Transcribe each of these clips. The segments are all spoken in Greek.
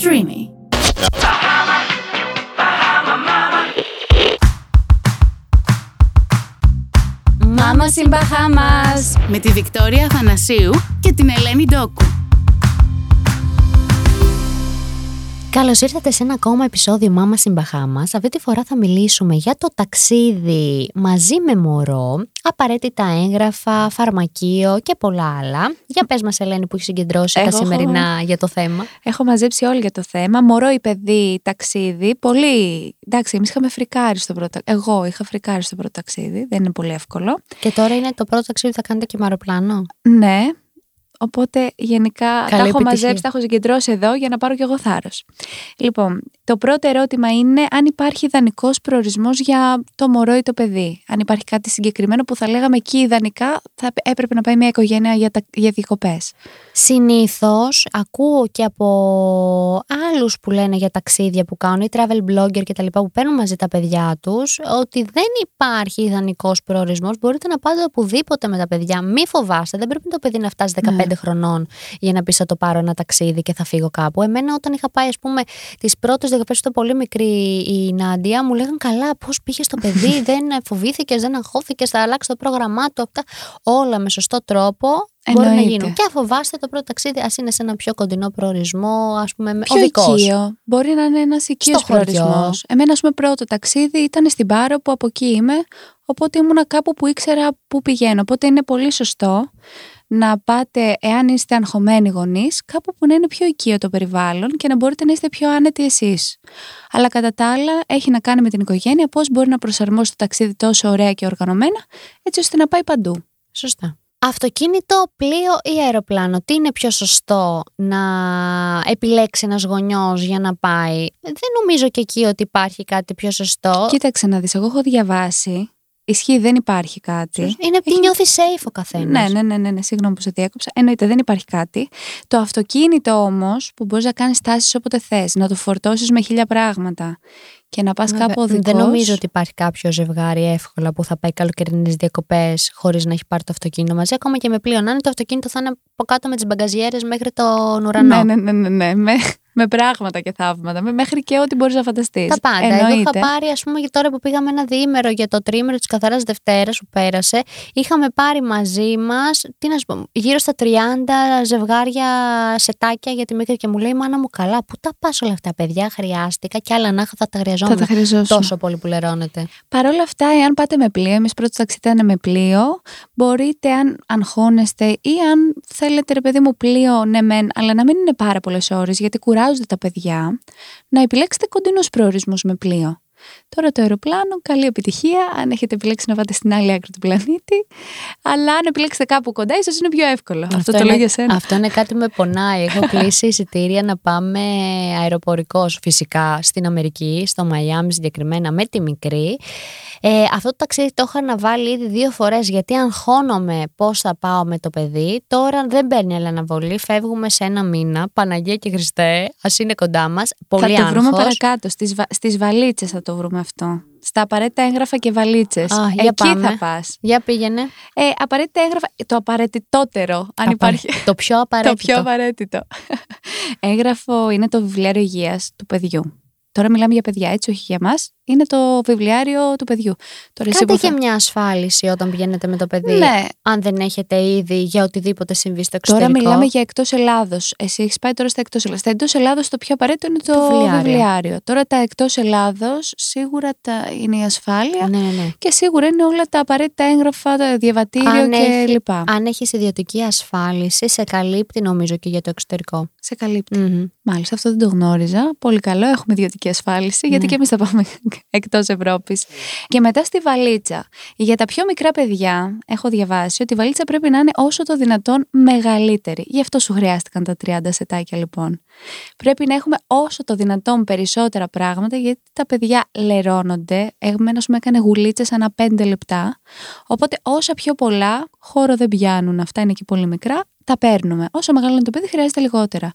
Streamy. Μάμα in Bahamas. Με τη Βικτόρια Αθανασίου και την Ελένη Ντόκου. Καλώς ήρθατε σε ένα ακόμα επεισόδιο Μάμα in Bahamas. Αυτή τη φορά θα μιλήσουμε για το ταξίδι μαζί με μωρό, απαραίτητα έγγραφα, φαρμακείο και πολλά άλλα. Για πες μας Ελένη που έχει συγκεντρώσει τα Εγώ έχω- σημερινά για το θέμα. Έχω μαζέψει όλοι για το θέμα. Μωρό ή παιδί, ταξίδι. Πολύ. Εντάξει, εμείς είχαμε φρικάρει στο πρώτο. Εγώ είχα φρικάρει στο πρώτο ταξίδι. Δεν είναι πολύ εύκολο. Και τώρα είναι το πρώτο ταξίδι που θα κάνετε και με αεροπλάνο; Ναι. Οπότε γενικά τα έχω επιτυχία. μαζέψει, τα έχω συγκεντρώσει εδώ για να πάρω κι εγώ θάρρος. Λοιπόν, το πρώτο ερώτημα είναι αν υπάρχει ιδανικός προορισμός για το μωρό ή το παιδί. Αν υπάρχει κάτι συγκεκριμένο που θα λέγαμε εκεί ιδανικά θα έπρεπε να πάει μια οικογένεια για, τα, για διακοπές. Συνήθως ακούω και από άλλους που λένε για ταξίδια που κάνουν ή travel blogger και τα λοιπά που παίρνουν μαζί τα παιδιά τους ότι δεν υπάρχει ιδανικός προορισμός. Μπορείτε να πάτε οπουδήποτε με τα παιδιά. Μη φοβάστε, δεν πρέπει το παιδί να φτάσει 15 χρονών για να πεις θα το πάρω ένα ταξίδι και θα φύγω κάπου. Εμένα όταν είχα πάει ας πούμε τις πρώτες δεκαπές ήταν πολύ μικρή η Νάντια μου λέγαν καλά πώς πήγες το παιδί, δεν φοβήθηκες, δεν αγχώθηκες, θα αλλάξεις το πρόγραμμά του. Αυτά. Όλα με σωστό τρόπο Μπορεί να Εννοείται. γίνουν. Και αν φοβάστε το πρώτο ταξίδι, ας είναι σε ένα πιο κοντινό προορισμό, ας πούμε, με Πιο οδικός. οικείο. Μπορεί να είναι ένας οικείος Στο χωριό. προορισμός. Εμένα, ας πούμε, πρώτο ταξίδι ήταν στην Πάρο που από εκεί είμαι. Οπότε ήμουνα κάπου που ήξερα πού πηγαίνω. Οπότε είναι πολύ σωστό να πάτε, εάν είστε αγχωμένοι γονείς, κάπου που να είναι πιο οικείο το περιβάλλον και να μπορείτε να είστε πιο άνετοι εσείς. Αλλά κατά τα άλλα, έχει να κάνει με την οικογένεια πώς μπορεί να προσαρμόσει το ταξίδι τόσο ωραία και οργανωμένα, έτσι ώστε να πάει παντού. Σωστά. Αυτοκίνητο, πλοίο ή αεροπλάνο, τι είναι πιο σωστό να επιλέξει ένας γονιός για να πάει; Δεν νομίζω και εκεί ότι υπάρχει κάτι πιο σωστό. Κοίταξε να δεις, εγώ έχω διαβάσει. Ισχύει, δεν υπάρχει κάτι. Είναι τι νιώθει safe ο καθένας. Ναι, ναι, ναι, ναι, ναι, συγγνώμη που σε διέκοψα. Εννοείται, δεν υπάρχει κάτι. Το αυτοκίνητο όμως, που μπορείς να κάνεις τάσει όποτε θες, να το φορτώσεις με χίλια πράγματα και να πας Βέβαια, κάπου οδικός. Δεν νομίζω ότι υπάρχει κάποιο ζευγάρι εύκολα που θα πάει καλοκαιρινές διακοπές χωρίς να έχει πάρει το αυτοκίνητο μαζί. Ακόμα και με πλοίο. Να είναι το αυτοκίνητο θα είναι από κάτω με τις μπαγκαζιέρες μέχρι τον ουρανό. Ναι, ναι, ναι, ναι, ναι. Με, με πράγματα και θαύματα. Με, μέχρι και ό,τι μπορείς να φανταστείς. Τα πάντα. Εγώ είχα πάρει, ας πούμε, για τώρα που πήγαμε ένα διήμερο για το τρίμερο της Καθαράς Δευτέρας που πέρασε, είχαμε πάρει μαζί μας, τι να σου πω, γύρω στα 30 ζευγάρια σετάκια για τη μικρή και μου λέει: Μάνα μου, καλά, πού τα πας όλα αυτά, παιδιά, χρειάστηκα και άλλα να είχα, θα τα Θα χρειαζόμουν. τα χρειαζόσουν. Τόσο πολύ που λερώνεται. Παρ' όλα αυτά, εάν πάτε με πλοίο, εμείς πρώτο ταξίδι ήταν με πλοίο, μπορείτε αν αγχώνεστε ή αν θέλετε, ρε παιδί μου, πλοίο, ναι, μεν, αλλά να μην είναι πάρα πολλές ώρες, γιατί κουράζονται τα παιδιά, να επιλέξετε κοντινούς προορισμούς με πλοίο. Τώρα το αεροπλάνο, καλή επιτυχία. Αν έχετε επιλέξει να πάτε στην άλλη άκρη του πλανήτη. Αλλά αν επιλέξετε κάπου κοντά, ίσως είναι πιο εύκολο. Αυτό, το είναι, λέω για σένα. Αυτό είναι κάτι που με πονάει. Έχω κλείσει εισιτήρια να πάμε αεροπορικός φυσικά στην Αμερική, στο Μαϊάμι συγκεκριμένα με τη μικρή. Ε, αυτό το ταξίδι το είχα αναβάλει ήδη δύο φορές γιατί αγχώνομαι πώς θα πάω με το παιδί. Τώρα δεν παίρνει άλλη αναβολή. Φεύγουμε σε ένα μήνα. Παναγία και Χριστέ, ας είναι κοντά μας. Πολύ θα το βρούμε άγχος. παρακάτω. Στις, βα... στις βαλίτσες θα το βρούμε αυτό. Στα απαραίτητα έγγραφα και βαλίτσες. Α, για Εκεί πάμε. θα πας. Για πήγαινε. Ε, απαραίτητα έγγραφα, το απαραίτητότερο, αν Απα- υπάρχει. Το πιο απαραίτητο. Το πιο απαραίτητο. Έγγραφο είναι το βιβλιάριο υγείας του παιδιού. Τώρα μιλάμε για παιδιά, έτσι, όχι για μας. Είναι το βιβλιάριο του παιδιού. Τώρα εσύ Κάντε που και θα- μια ασφάλιση όταν πηγαίνετε με το παιδί. Ναι, Αν δεν έχετε ήδη για οτιδήποτε συμβεί στο εξωτερικό. τώρα μιλάμε για εκτός Ελλάδος. Εσύ έχεις πάει τώρα στα εκτός Ελλάδος. Στα εκτό Ελλάδος το πιο απαραίτητο είναι το, Το βιβλιάριο. βιβλιάριο. Τώρα τα εκτός Ελλάδος σίγουρα τα... είναι η ασφάλεια Ναι, ναι, ναι. και σίγουρα είναι όλα τα απαραίτητα έγγραφα, τα διαβατήριο Αν έχει- κλπ. Αν έχεις ιδιωτική ασφάλιση, σε καλύπτει νομίζω και για το εξωτερικό. Σε καλύπτει. Μμμ. Μάλιστα, αυτό δεν το γνώριζα. Πολύ καλό. Έχουμε ιδιωτική ασφάλιση, γιατί Ναι. και εμείς θα πάμε εκτός Ευρώπης. Και μετά στη βαλίτσα. Για τα πιο μικρά παιδιά, έχω διαβάσει ότι η βαλίτσα πρέπει να είναι όσο το δυνατόν μεγαλύτερη. Γι' αυτό σου χρειάστηκαν τα 30 σετάκια, λοιπόν. Πρέπει να έχουμε όσο το δυνατόν περισσότερα πράγματα, γιατί τα παιδιά λερώνονται. Εμένα μου έκανε γουλίτσες ανά 5 λεπτά. Οπότε όσα πιο πολλά χώρο δεν πιάνουν. Αυτά είναι και πολύ μικρά. Τα παίρνουμε. Όσο μεγαλώνει το παιδί, χρειάζεται λιγότερα.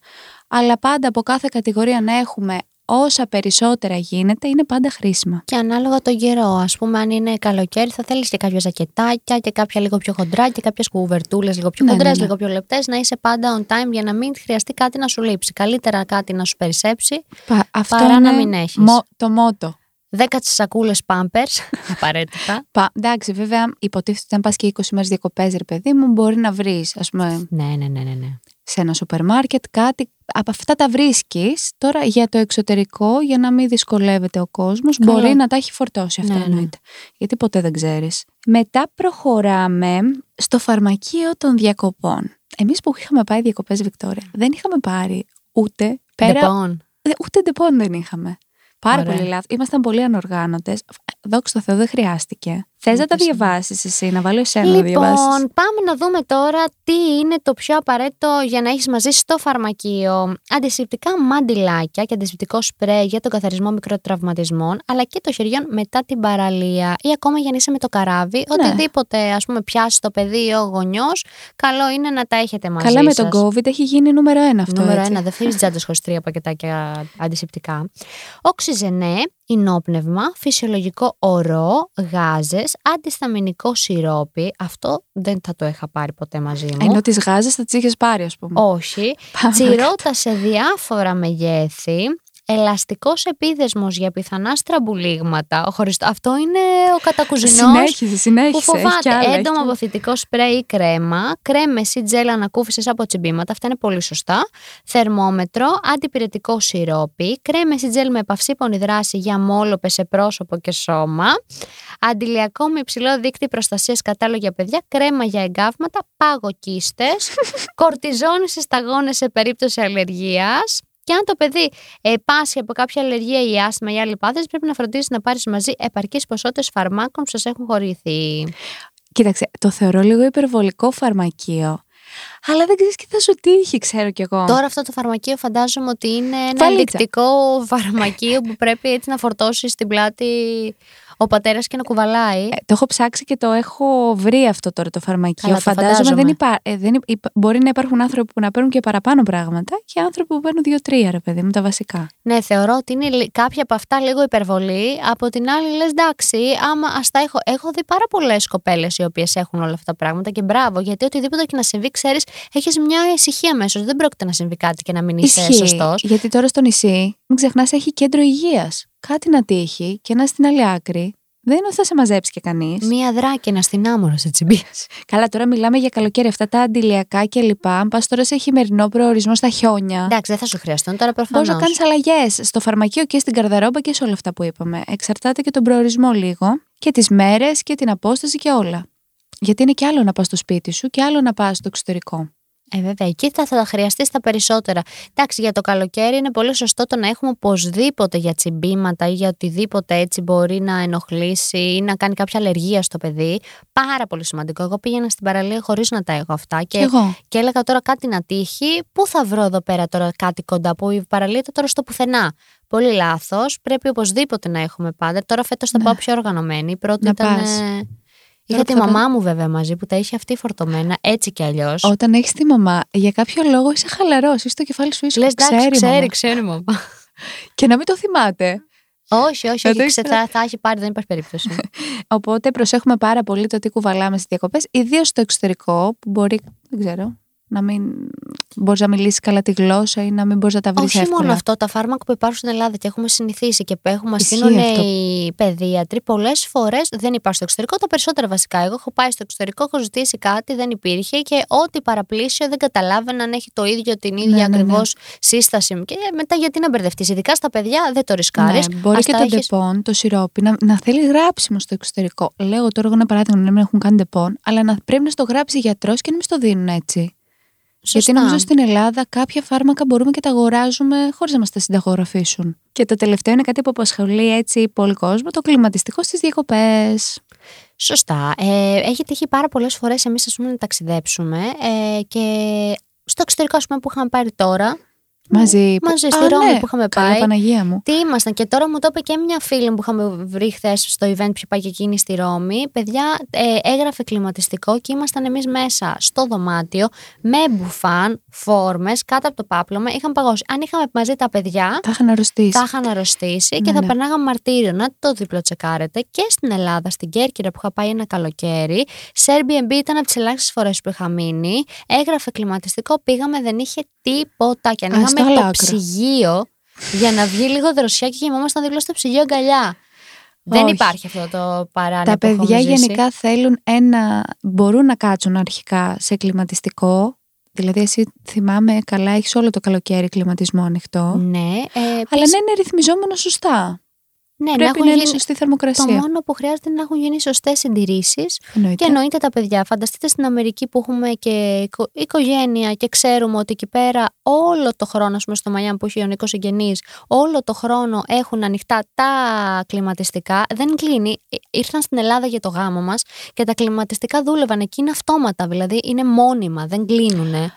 Αλλά πάντα από κάθε κατηγορία να έχουμε όσα περισσότερα γίνεται είναι πάντα χρήσιμα. Και ανάλογα τον καιρό. Α πούμε, αν είναι καλοκαίρι, θα θέλεις και κάποια ζακετάκια και κάποια λίγο πιο χοντρά και κάποιες κουβερτούλες λίγο πιο Ναι, χοντρές, ναι, ναι. λίγο πιο λεπτές. Να είσαι πάντα on time για να μην χρειαστεί κάτι να σου λείψει. Καλύτερα κάτι να σου περισσέψει. Πα- αυτό Παρά να είναι μην έχεις. μο- το μότο. 10 σακούλε pampers. Απαραίτητα. Πα, εντάξει, βέβαια, υποτίθεται ότι αν πας και 20 μέρες διακοπές, ρε παιδί μου, μπορεί να βρεις, ας πούμε, ναι, ναι, ναι, ναι. ναι. σε ένα σούπερ μάρκετ κάτι. Από αυτά τα βρίσκεις. Τώρα για το εξωτερικό, για να μην δυσκολεύεται ο κόσμος, Καλά. μπορεί να τα έχει φορτώσει αυτό Ναι, ναι. εννοείται. Γιατί ποτέ δεν ξέρεις. Μετά προχωράμε στο φαρμακείο των διακοπών. Εμείς που είχαμε πάει διακοπές, Βικτόρια, δεν είχαμε πάρει ούτε πέρα. Λοιπόν, Ε, Ούτε ντεπών δεν είχαμε. Πάρα Ωραία. πολύ λάθο. Ήμασταν πολύ ανοργάνωτες. Δόξα τω Θεώ, δεν χρειάστηκε. Θες να τα Ούτε εσύ. διαβάσεις εσύ, να βάλω εσένα να διαβάσεις. Λοιπόν, πάμε να δούμε τώρα τι είναι το πιο απαραίτητο για να έχεις μαζί στο φαρμακείο. Αντισηπτικά μαντιλάκια και αντισηπτικό σπρέι για τον καθαρισμό μικροτραυματισμών, αλλά και των χεριών μετά την παραλία ή ακόμα για να είσαι με το καράβι. Ναι. Οτιδήποτε ας πούμε πιάσει το παιδί ή ο γονιός, καλό είναι να τα έχετε μαζί Καλά με σας. τον COVID έχει γίνει νούμερο ένα αυτό. Νούμερο έτσι. ένα, δεν φέρεις τζάντες χωρίς τρία πακετάκια αντισηπτικά. Οξυζενέ, ινόπνευμα, φυσιολογικό ορό, γάζες, αντισταμινικό σιρόπι. Αυτό δεν θα το είχα πάρει ποτέ μαζί μου. Ενώ τις γάζες θα τις είχες πάρει, ας πούμε. Όχι. Πάμε. Τσιρότα σε διάφορα μεγέθη. Ελαστικός επίδεσμος για πιθανά στραμπουλίγματα. Ο χωριστό- Αυτό είναι ο κατακουζινός Συνέχισε, συνέχισε. που έχει κι φοβάται άλλα, έχει έντομο κι άλλα. αποθητικό σπρέι ή κρέμα, κρέμες ή τζέλ ανακούφισης από τσιμπήματα, αυτά είναι πολύ σωστά. Θερμόμετρο, αντιπυρετικό σιρόπι, κρέμες ή τζέλ με επαυσίπονη δράση για μόλοπες σε πρόσωπο και σώμα, αντιλιακό με υψηλό δίκτυο προστασίας κατάλληλο για παιδιά, κρέμα για εγκάβματα, πάγοκίστες, κορτιζόνη σε σταγόνες σε περίπτωση αλλεργίας, και αν το παιδί ε, πάσχει από κάποια αλλεργία ή άσθημα ή άλλη πάθηση, πρέπει να φροντίσει να πάρει μαζί επαρκείς ποσότητες φαρμάκων που σας έχουν χορηγηθεί. Κοίταξε, το θεωρώ λίγο υπερβολικό φαρμακείο. Αλλά δεν ξέρεις τι θα σου τύχει, ξέρω κι εγώ. Τώρα αυτό το φαρμακείο φαντάζομαι ότι είναι ένα Βαλίτσα. ενδεικτικό φαρμακείο που πρέπει έτσι να φορτώσεις στην πλάτη ο πατέρας και να κουβαλάει. Ε, το έχω ψάξει και το έχω βρει αυτό τώρα το φαρμακείο. Καλά, το Φαντάζομαι φαντάζομαι. δεν, υπά, ε, δεν υπ- υπ- μπορεί να υπάρχουν άνθρωποι που να παίρνουν και παραπάνω πράγματα και άνθρωποι που παίρνουν δύο-τρία, ρε παιδί μου, τα βασικά. Ναι, θεωρώ ότι είναι λι- κάποια από αυτά λίγο υπερβολή. Από την άλλη, λες εντάξει, άμα ας τα έχω. Έχω δει πάρα πολλές κοπέλες οι οποίες έχουν όλα αυτά τα πράγματα και μπράβο, γιατί οτιδήποτε και να συμβεί, ξέρεις, έχεις μια ησυχία αμέσω. Δεν πρόκειται να συμβεί κάτι και να μην είσαι σωστός. Γιατί τώρα στο νησί, μην ξεχνάς, έχει κέντρο υγείας. Κάτι να τύχει και να στην άλλη άκρη. Δεν είναι ότι θα σε μαζέψει και κανείς. Μία δράκαινα στην άμορα σε τσιμπήσεις. Καλά, τώρα μιλάμε για καλοκαίρι. Αυτά τα αντιλιακά κλπ. Αν πας τώρα σε χειμερινό προορισμό στα χιόνια. Εντάξει, δεν θα σου χρειαστούν τώρα προφανώ. Μπορείς να κάνεις αλλαγές στο φαρμακείο και στην καρδαρόμπα και σε όλα αυτά που είπαμε. Εξαρτάται και τον προορισμό λίγο και τις μέρες και την απόσταση και όλα. Γιατί είναι και άλλο να πας στο σπίτι σου και άλλο να πας στο εξωτερικό. Ε, βέβαια, εκεί θα, θα τα χρειαστείς τα περισσότερα. Εντάξει, για το καλοκαίρι είναι πολύ σωστό το να έχουμε οπωσδήποτε για τσιμπήματα ή για οτιδήποτε έτσι μπορεί να ενοχλήσει ή να κάνει κάποια αλλεργία στο παιδί. Πάρα πολύ σημαντικό. Εγώ πήγαινα στην παραλία χωρίς να τα έχω αυτά και, Και εγώ. και έλεγα τώρα κάτι να τύχει. Πού θα βρω εδώ πέρα τώρα κάτι κοντά που η παραλία ήταν τώρα στο πουθενά. Πολύ λάθος. Πρέπει οπωσδήποτε να έχουμε πάντα. Τώρα φέτος θα Ναι. πάω πιο οργανωμένη. Η πρώτη Να ήταν. πας. Ε, Είχα τη που θα μαμά μου βέβαια μαζί που τα είχε αυτή φορτωμένα έτσι κι αλλιώς. Όταν έχεις τη μαμά, για κάποιο λόγο είσαι χαλαρός. Είσαι στο κεφάλι σου ήσυχο. Λες, εντάξει, ξέρει, ξέρει, μαμά. ξέρει, μαμά. Και να μην το θυμάται. όχι, όχι, Θα όχι το ξε- ήξερα. θα, θα έχει πάρει, δεν υπάρχει περίπτωση. Οπότε προσέχουμε πάρα πολύ το τι κουβαλάμε στις διακοπές, ιδίως στο εξωτερικό, που μπορεί, δεν ξέρω, να μην μπορείς να μιλήσεις καλά τη γλώσσα ή να μην μπορείς να τα βρεις όχι εύκολα. μόνο αυτό, τα φάρμακα που υπάρχουν στην Ελλάδα και έχουμε συνηθίσει και που έχουμε μα Ισχύει συστήσουν αυτό. οι παιδίατροι, πολλές φορές δεν υπάρχουν στο εξωτερικό. Τα περισσότερα βασικά. Εγώ έχω πάει στο εξωτερικό, έχω ζητήσει κάτι, δεν υπήρχε και ό,τι παραπλήσιο δεν καταλάβαινα αν έχει το ίδιο την ίδια Ναι, ναι, ακριβώς ναι. σύσταση μου. Και μετά γιατί να μπερδευτείς. Ειδικά στα παιδιά δεν το ρισκάρεις. Ναι, μπορεί και το ντεπών, το σιρόπι, να, να θέλει γράψιμο στο εξωτερικό. Λέω τώρα εγώ ένα παράδειγμα να μην έχουν κάνει ντεπών, αλλά να πρέπει να στο γράψει γιατρός και να μην στο δίνουν έτσι. Γιατί νομίζω στην Ελλάδα κάποια φάρμακα μπορούμε και τα αγοράζουμε χωρίς να μας τα συνταγογραφήσουν. Και το τελευταίο είναι κάτι που απασχολεί έτσι πολύ κόσμο, το κλιματιστικό στις διακοπές. Σωστά. Ε, έχει τύχει πάρα πολλές φορές εμείς να ταξιδέψουμε ε, και στο εξωτερικό, ας πούμε, που είχαμε πάρει τώρα, Μαζί. που- Μαζί Α, στη Ρώμη ναι. που είχαμε Καλά, πάει. Παναγία μου. Τι ήμασταν και τώρα μου το είπε και μια φίλη μου που είχαμε βρει χθες στο event που είχε πάει και εκείνη στη Ρώμη. Παιδιά, ε, έγραφε κλιματιστικό και ήμασταν εμείς μέσα στο δωμάτιο με μπουφάν, φόρμες, κάτω από το πάπλωμα. Είχαν παγώσει. Αν είχαμε μαζί τα παιδιά, Τα είχαν αρρωστήσει. θα είχαν αρρωστήσει και Ναι, θα ναι. περνάγαμε μαρτύριο. Να το διπλό τσεκάρετε. Και στην Ελλάδα, στην Κέρκυρα που είχα πάει ένα καλοκαίρι, σε Airbnb ήταν από τις ελάχιστες φορές που είχα μείνει. Έγραφε κλιματιστικό, πήγαμε, δεν είχε τίποτα. Και Α, ανοίγαμε στο το άλλο άκρο. ψυγείο για να βγει λίγο δροσιά και κοιμόμασταν δίπλα στο ψυγείο αγκαλιά. Δεν Όχι. υπάρχει αυτό το παράνοια Τα που έχουμε παιδιά ζήσει. γενικά θέλουν ένα. μπορούν να κάτσουν αρχικά σε κλιματιστικό. Δηλαδή, εσύ θυμάμαι καλά, έχεις όλο το καλοκαίρι κλιματισμό ανοιχτό. Ναι, ε, Αλλά επίσης- να είναι ρυθμιζόμενο σωστά. Ναι, να Πρέπει έχουν να είναι γίνει- σωστή Το θερμοκρασία. μόνο που χρειάζεται είναι να έχουν γίνει σωστές συντηρήσεις Εννοείται. Και εννοείται τα παιδιά. Φανταστείτε στην Αμερική που έχουμε και οικο- οικογένεια και ξέρουμε ότι εκεί πέρα όλο το χρόνο, ας πούμε στο Μαϊάμι που έχει ο Νίκος συγγενεί, όλο το χρόνο έχουν ανοιχτά τα κλιματιστικά. Δεν κλείνει. Ε, Ήρθαν στην Ελλάδα για το γάμο μας και τα κλιματιστικά δούλευαν. Εκεί είναι αυτόματα, δηλαδή είναι μόνιμα, δεν κλείνουν. Α,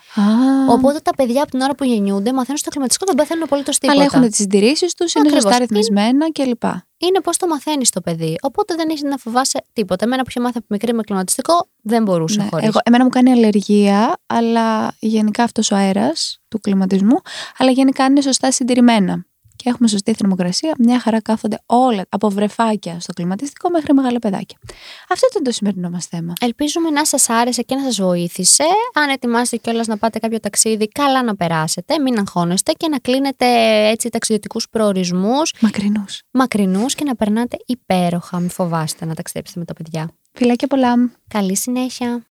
Οπότε τα παιδιά από την ώρα που γεννιούνται μαθαίνουν στο κλιματιστικό, δεν παθαίνουν απολύτως τίποτα. αλλά έχουν τις συντηρήσεις τους, είναι Ακριβώς. σωστά ρυθμισμένα κλπ. Είναι πώς το μαθαίνεις το παιδί. Οπότε δεν έχεις να φοβάσαι τίποτα. Εμένα που είχε μάθει από μικρή με κλιματιστικό, δεν μπορούσε Ναι, χωρίς. εγώ, εμένα μου κάνει αλλεργία, αλλά γενικά αυτός ο αέρας του κλιματισμού, αλλά γενικά είναι σωστά συντηρημένα. Και έχουμε σωστή θερμοκρασία. Μια χαρά κάθονται όλα από βρεφάκια στο κλιματιστικό μέχρι μεγάλα παιδάκια. Αυτό ήταν το σημερινό μας θέμα. Ελπίζουμε να σας άρεσε και να σας βοήθησε. Αν ετοιμάσετε κιόλας να πάτε κάποιο ταξίδι, καλά να περάσετε, μην αγχώνεστε και να κλείνετε έτσι ταξιδιωτικούς προορισμούς Μακρινούς. μακρινούς και να περνάτε υπέροχα. Μην φοβάστε να ταξιδέψετε με τα παιδιά. Φιλάκια πολλά. Καλή συνέχεια.